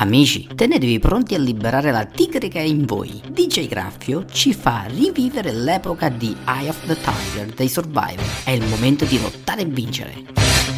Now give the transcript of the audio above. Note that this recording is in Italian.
Amici, tenetevi pronti a liberare la tigre che è in voi. DJ Graffio ci fa rivivere l'epoca di Eye of the Tiger dei Survivor. È il momento di lottare e vincere.